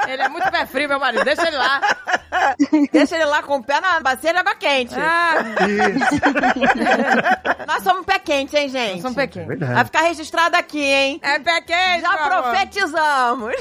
S2: ele é muito pé frio, meu marido. Deixa ele lá.
S1: Deixa ele lá com o pé na bacia de água quente.
S2: Ah,
S5: Isso,
S1: Nós somos pé quente, hein, gente?
S2: sou um pequeno.
S1: Vai
S5: verdade.
S1: ficar registrado aqui, hein?
S2: É pé quente,
S1: Já
S2: meu amor.
S1: profetizamos.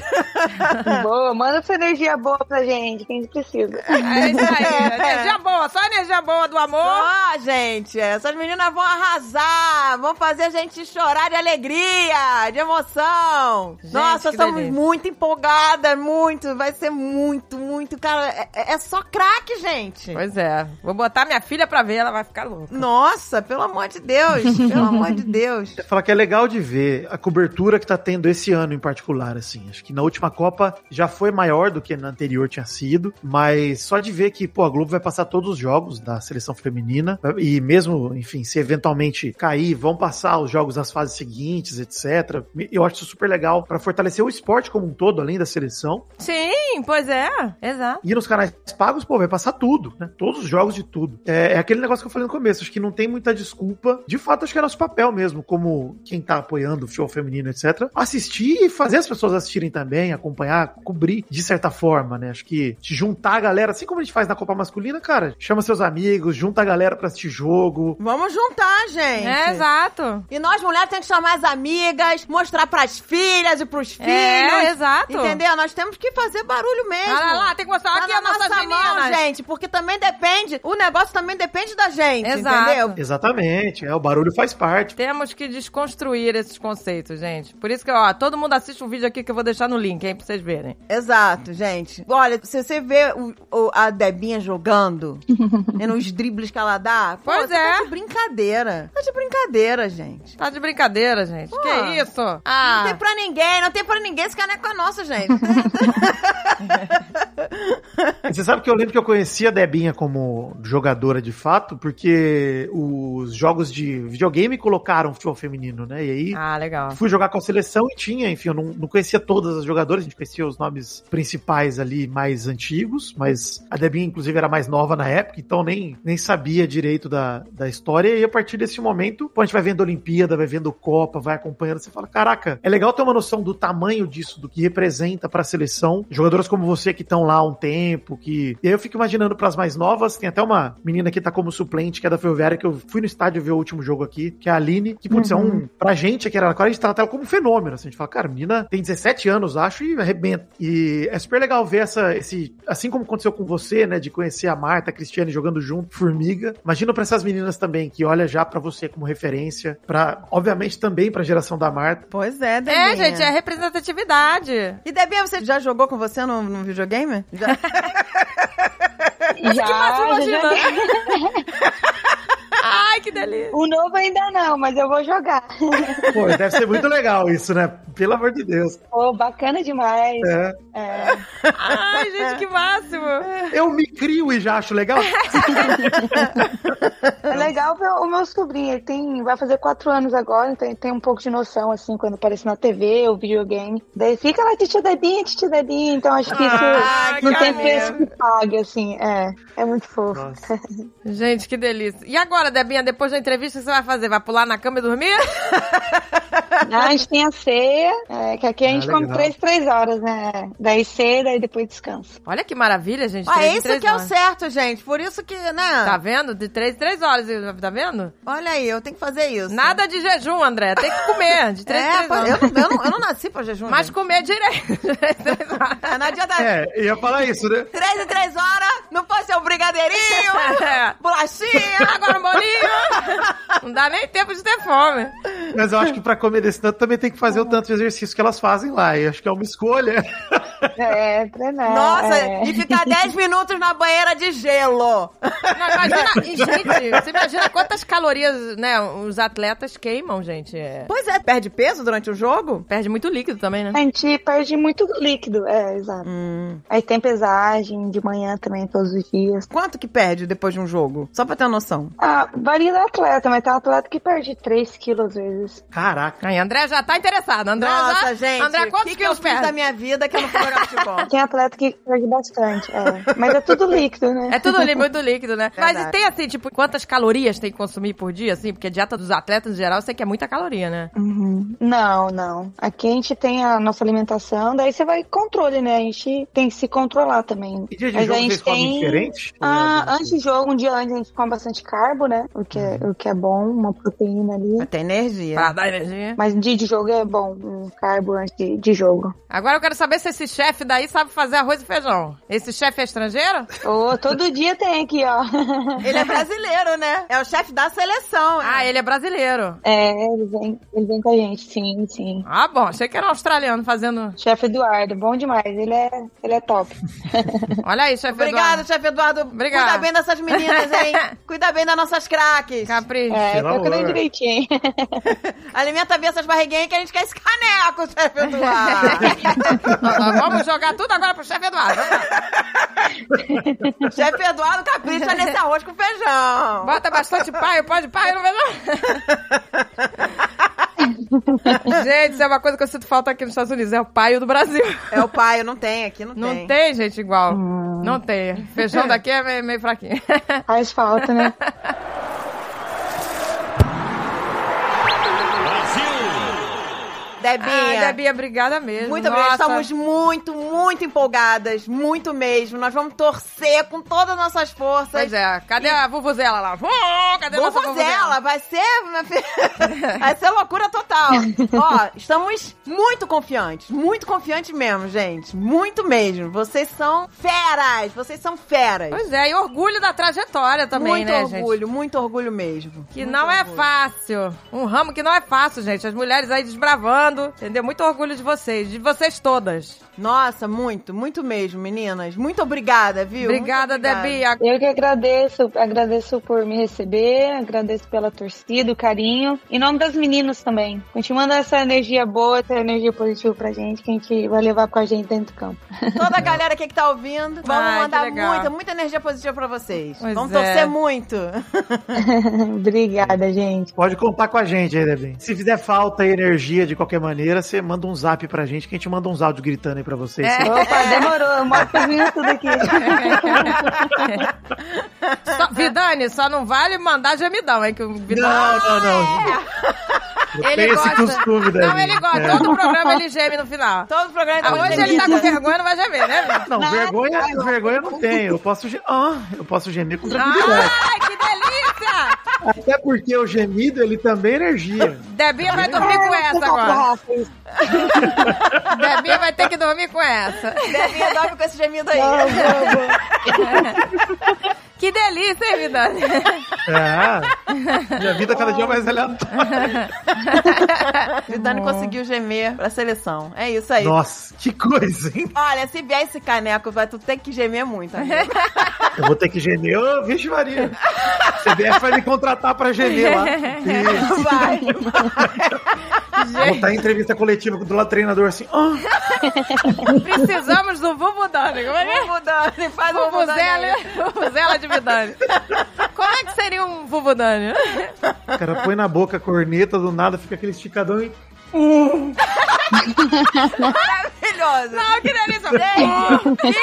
S3: Boa, manda essa energia boa pra gente, que a gente precisa.
S2: É isso aí. Energia boa, só energia boa do amor.
S1: Ó, gente, essas meninas vão arrasar, vão fazer a gente chorar de alegria, de emoção.
S2: Gente,
S1: Nossa, estamos
S2: delícia.
S1: muito empolgadas, muito, vai ser muito, muito, cara, é, é só craque, gente.
S2: Pois é. Vou botar minha filha pra ver, ela vai ficar louca.
S1: Nossa, pelo amor de Deus, pelo amor de Deus.
S5: Falar que é legal de ver a cobertura que tá tendo esse ano em particular, assim. Acho que na última Copa já foi maior do que na anterior tinha sido, mas só de ver que, pô, a Globo vai passar todos os jogos da seleção feminina e mesmo, enfim, se eventualmente cair, vão passar os jogos das fases seguintes, etc. Eu acho isso super legal pra fortalecer o esporte como um todo, além da seleção.
S2: Sim, pois é. Exato.
S5: E nos canais pagos, pô, vai passar tudo, né? Todos os jogos de tudo. É, é aquele negócio que eu falei no começo, acho que não tem muita desculpa. De fato, acho que é nosso papel mesmo, como quem tá apoiando o futebol feminino, etc. Assistir e fazer as pessoas assistirem também, acompanhar, cobrir de certa forma, né? Acho que te juntar a galera, assim como a gente faz na Copa Masculina, cara, chama seus amigos, junta a galera pra assistir jogo.
S1: Vamos juntar, gente.
S2: É, exato.
S1: E nós, mulheres, temos que chamar as amigas, mostrar pras filhas e pros filhos.
S2: É, exato.
S1: Entendeu? Nós temos que fazer barulho mesmo.
S2: Olha lá, tem que mostrar
S1: Tá
S2: aqui nossas
S1: nossa
S2: meninas.
S1: mão, gente, porque também depende, o negócio também depende da gente,
S2: Exato.
S1: entendeu?
S5: Exatamente, é, o barulho faz parte.
S2: Temos que desconstruir esses conceitos, gente. Por isso que, ó, todo mundo assiste um vídeo aqui que eu vou deixar no link, hein, pra vocês verem.
S1: Exato, gente. Olha, se você vê o- o- a Debinha jogando, e nos dribles que ela dá, pô,
S2: Pois
S1: você
S2: é.
S1: Tá de brincadeira. Tá de brincadeira, gente.
S2: Tá de brincadeira, gente.
S1: Pô.
S2: Que isso?
S1: Não
S2: Ah,
S1: tem pra ninguém, não tem pra ninguém. Esse caneco é nosso, gente.
S5: Você sabe que eu lembro que eu conhecia a Debinha como jogadora de fato, porque os jogos de videogame colocaram futebol feminino, né? E aí
S2: ah legal.
S5: fui jogar com a seleção e tinha, enfim, eu não, não conhecia todas as jogadoras, a gente conhecia os nomes principais ali mais antigos, mas a Debinha, inclusive, era mais nova na época, então nem, nem sabia direito da, da história. E a partir desse momento, pô, a gente vai vendo Olimpíada, vai vendo Copa, vai acompanhando, você fala: caraca, é legal ter uma noção do tamanho disso, do que representa pra seleção. Jogadoras como você que estão lá há um tempo, que. E aí eu fico imaginando pras mais novas, tem até uma menina que tá como suplente, que é da Ferroviária, que eu fui no estádio ver o último jogo aqui, que é a Aline, que, putz, é um. Pra gente aqui era a gente trata ela como um fenômeno. Assim, a gente fala, cara, a menina tem 17 anos, acho, e arrebenta. E é super legal ver essa, esse. Assim como aconteceu com você, né, de conhecer a Marta, a Cristiane jogando junto, Formiga. Imagina pra essas meninas também, que olha já pra você como referência, pra, obviamente, também pra geração da Marta.
S1: Pois é, Debinha.
S2: É, gente, é representatividade.
S1: E Debinha, você já jogou com você no, no videogame? Já?
S3: Já, já
S2: imagina. Ai, que delícia.
S3: O novo ainda não, mas eu vou jogar.
S5: Pô, deve ser muito legal isso, né? Pelo amor de Deus.
S3: Pô, bacana demais.
S5: É.
S3: É.
S2: Ai, gente, que máximo.
S5: Eu me crio e já acho legal.
S3: É legal ver o meu sobrinho, ele tem, vai fazer quatro anos agora, então ele tem um pouco de noção, assim, quando aparece na TV ou videogame. Daí fica lá, titia Debinha, titia Debinha, então acho que isso
S2: Ah,
S3: não
S2: que
S3: tem preço que pague, assim, é. É muito fofo.
S5: Nossa.
S2: Gente, que delícia. E agora, Debinha, depois da entrevista, o que você vai fazer? Vai pular na cama e dormir?
S3: Ah, a gente tem a ceia, é, que aqui a
S5: Ah,
S3: gente come
S5: legal.
S3: três, três horas, né? Daí ceia, daí depois descansa.
S2: Olha que maravilha, gente.
S1: Ah,
S2: Três
S1: isso
S2: três
S1: que é o
S2: horas.
S1: certo, gente. Por isso que, né?
S2: Tá vendo? De três em três horas, tá vendo?
S1: Olha aí, eu tenho que fazer isso.
S2: Nada de jejum, André. Tem que comer. De três em
S1: É,
S2: três
S1: pô,
S2: horas.
S1: eu, não, eu, não, eu não nasci pra jejum.
S2: Mas
S1: gente.
S2: comer direito. De três em três horas.
S1: É, não adianta.
S5: É, ia falar isso, né?
S1: Três em três horas, não pode ser um brigadeirinho,
S2: É.
S1: bolachinha.
S2: Agora um bolinho. Não dá nem tempo de ter fome.
S5: Mas eu acho que pra comer desse tanto também tem que fazer o tanto de exercício que elas fazem lá. E acho que é uma escolha.
S3: É, treinar.
S1: Nossa,
S3: é.
S1: e ficar 10 minutos na banheira de gelo.
S2: Não, imagina, e, gente, você imagina quantas calorias, né, os atletas queimam, gente. É.
S1: Pois é, perde peso durante o jogo?
S2: Perde muito líquido também, né?
S3: A gente perde muito líquido, é, exato.
S1: Hum.
S3: Aí tem pesagem de manhã também, todos os dias.
S1: Quanto que perde depois de um jogo? Só pra ter uma noção.
S3: Ah, varia do atleta, mas tem um atleta que perde 3 quilos às vezes.
S5: Caraca.
S2: Aí, André já tá interessado. André
S1: Nossa,
S2: já...
S1: gente,
S2: André,
S1: o
S2: quantos
S1: que, que eu
S2: quilos
S1: fiz
S2: perde?
S1: da minha vida que eu não fui jogar futebol?
S3: Tem atleta que perde bastante, é. Mas é tudo líquido, né?
S2: É tudo muito líquido, né? Mas
S1: Verdade.
S2: e tem assim, tipo, quantas calorias tem que consumir por dia, assim? Porque a dieta dos atletas, em geral, eu sei que é muita caloria, né?
S3: Uhum. Não, não. Aqui a gente tem a nossa alimentação, daí você vai controle, né? A gente tem que se controlar também.
S5: E dia de
S3: Mas
S5: jogo
S3: a gente
S5: vocês
S3: tem-
S5: diferente?
S3: Ah,
S5: é-
S3: antes do jogo, um dia antes a gente come bastante carbo, né? O que é, o que é bom, uma proteína ali.
S1: Pra ter energia.
S2: Pra dar energia.
S3: Mas dia de jogo é bom, um carbo antes de, de jogo.
S2: Agora eu quero saber se esse chefe daí sabe fazer arroz e feijão. Esse chefe é estrangeiro?
S3: Ô, todo dia tem aqui, ó.
S1: Ele é brasileiro, né? É o chefe da seleção. né?
S2: Ah, ele é brasileiro.
S3: É, ele vem, ele vem com a gente, sim, sim.
S2: Ah, bom, achei que era um australiano fazendo.
S3: Chefe Eduardo, bom demais. Ele é, ele é top.
S2: Olha aí, chefe
S1: Obrigada,
S2: Eduardo.
S1: chefe Eduardo.
S2: Obrigada.
S1: Cuida bem dessas meninas, hein? Cuida bem das nossas craques.
S2: Capricho.
S3: É, cuidando
S5: amor.
S3: direitinho.
S1: Alimenta bem essas barriguinhas que a gente quer esse caneco, chefe Eduardo.
S2: Vamos jogar tudo agora pro chefe Eduardo.
S1: chefe Eduardo capricha nesse arroz com feijão.
S2: Bota bastante paio, pode paio no feijão. gente, isso é uma coisa que eu sinto falta aqui nos Estados Unidos. É o paio do Brasil.
S1: É o pai, não tem, aqui não,
S2: Não
S1: tem.
S2: tem, gente, igual. Não tem. Feijão daqui é meio, meio fraquinho.
S3: Faz falta, né?
S1: Debinha.
S2: Ah, Debinha, obrigada mesmo.
S1: Muito obrigada. Estamos muito, muito empolgadas. Muito mesmo. Nós vamos torcer com todas as nossas forças.
S2: Pois é, cadê a vuvuzela lá? Vum, cadê a
S1: Vuvuzela, vai ser, vai ser loucura total. Ó, estamos muito confiantes, muito confiantes mesmo, gente, muito mesmo. Vocês são feras, vocês são feras.
S2: Pois é, e orgulho da trajetória também,
S1: muito
S2: né,
S1: orgulho,
S2: gente?
S1: muito orgulho mesmo.
S2: Que
S1: Muito
S2: não é
S1: orgulho.
S2: fácil. Um ramo que não é fácil, gente. As mulheres aí desbravando, entendeu? Muito orgulho de vocês, de vocês todas.
S1: Nossa, muito, muito mesmo, meninas. Muito obrigada, viu?
S2: Obrigada,
S1: obrigada.
S2: Debbie.
S3: Eu que agradeço, agradeço por me receber, agradeço pela torcida, o carinho. Em nome das meninas também. Continuando essa energia boa, essa energia positiva pra gente, que a gente vai levar com a gente dentro do campo.
S1: Toda a galera aqui que tá ouvindo, vamos
S2: Ai,
S1: mandar muita, muita energia positiva pra vocês.
S2: Pois
S1: vamos
S2: é.
S1: torcer muito.
S3: Obrigada, gente.
S5: Pode contar com a gente aí, Devin. Se fizer falta e energia de qualquer maneira, você manda um zap pra gente, que a gente manda uns áudios gritando aí pra vocês.
S2: É.
S3: Opa, demorou. Eu mostro meninas tudo aqui.
S2: Só, Vidani, só não vale mandar gemidão, hein? Que o Vidani...
S5: Não, não, não. Eu
S2: Ele
S5: tenho esse
S2: gosta.
S5: costume.
S2: Não, ele gosta.
S5: É.
S2: Todo programa ele geme no final.
S1: Todo o programa
S2: Ah,
S1: tá
S2: hoje ele tá com vergonha, não vai gemer, né?
S5: Não, vergonha, vergonha eu não tenho. Eu posso, ge- ah, eu posso gemer com tranquilidade.
S2: Ai, que delícia!
S5: Até porque o gemido, ele também é energia.
S2: Debinha vai dormir com essa agora.
S3: Rafa, isso.
S2: Debinha vai ter que dormir com essa.
S1: Debinha dorme com esse gemido aí.
S3: Não, boa, boa.
S2: Que delícia, hein, Vidani?
S5: É. Minha vida cada dia é mais aleatória.
S1: Vidani conseguiu gemer pra seleção. É isso aí.
S5: Nossa, que coisa, hein?
S1: Olha, se vier esse caneco, vai tu ter que gemer muito, amigo.
S5: Eu vou ter que gemer. Ô, vixe, Maria. CBF vai me contratar pra gemer lá. Isso.
S1: Vai.
S5: Vou estar em entrevista coletiva do lado do treinador assim. "Ah,
S2: Precisamos do Vuvudani. Como é que é?
S1: Vamos Dani, faz um
S2: Vuvuzela, Vuvuzela de Vidani. Como é que seria um Vuvudani?
S5: o cara põe na boca a corneta, do nada fica aquele esticadão e.
S1: Maravilhoso.
S2: Não, que delícia.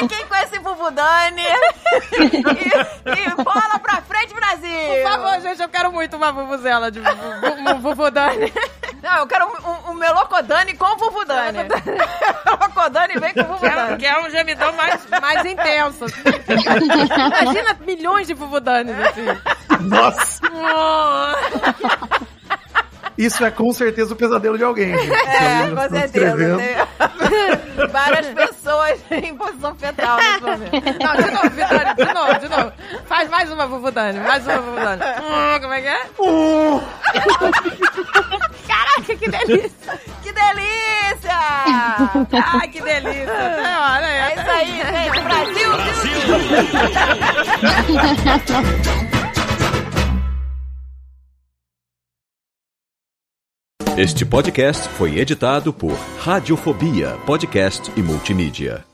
S1: Fiquem com esse Vuvudani e, e bola pra frente, Brasil!
S2: Por favor, gente, eu quero muito uma Vuvuzela de vu- vu- Vuvudani.
S1: Não, eu quero um, um, um Melocodani com Vuvudani. Melocodani vem com
S2: é,
S1: Vuvudani.
S2: que é um gemidão mais, mais intenso. Imagina milhões de Vuvudanes, assim.
S5: Nossa! Isso é com certeza o pesadelo de alguém. gente.
S1: É, com
S5: estão
S1: certeza. Tem várias pessoas em posição fetal nesse momento.
S2: Não, de novo, Vidani, de novo, de novo. Faz mais uma, Fufu Dani. Mais uma, Fufu Dani. Hum, como é que é? Caraca, que delícia.
S1: Que delícia!
S2: Ah, que delícia. É, olha.
S1: É isso aí, gente. Brasil!
S6: Este podcast foi editado por Radiofobia, podcast e multimídia.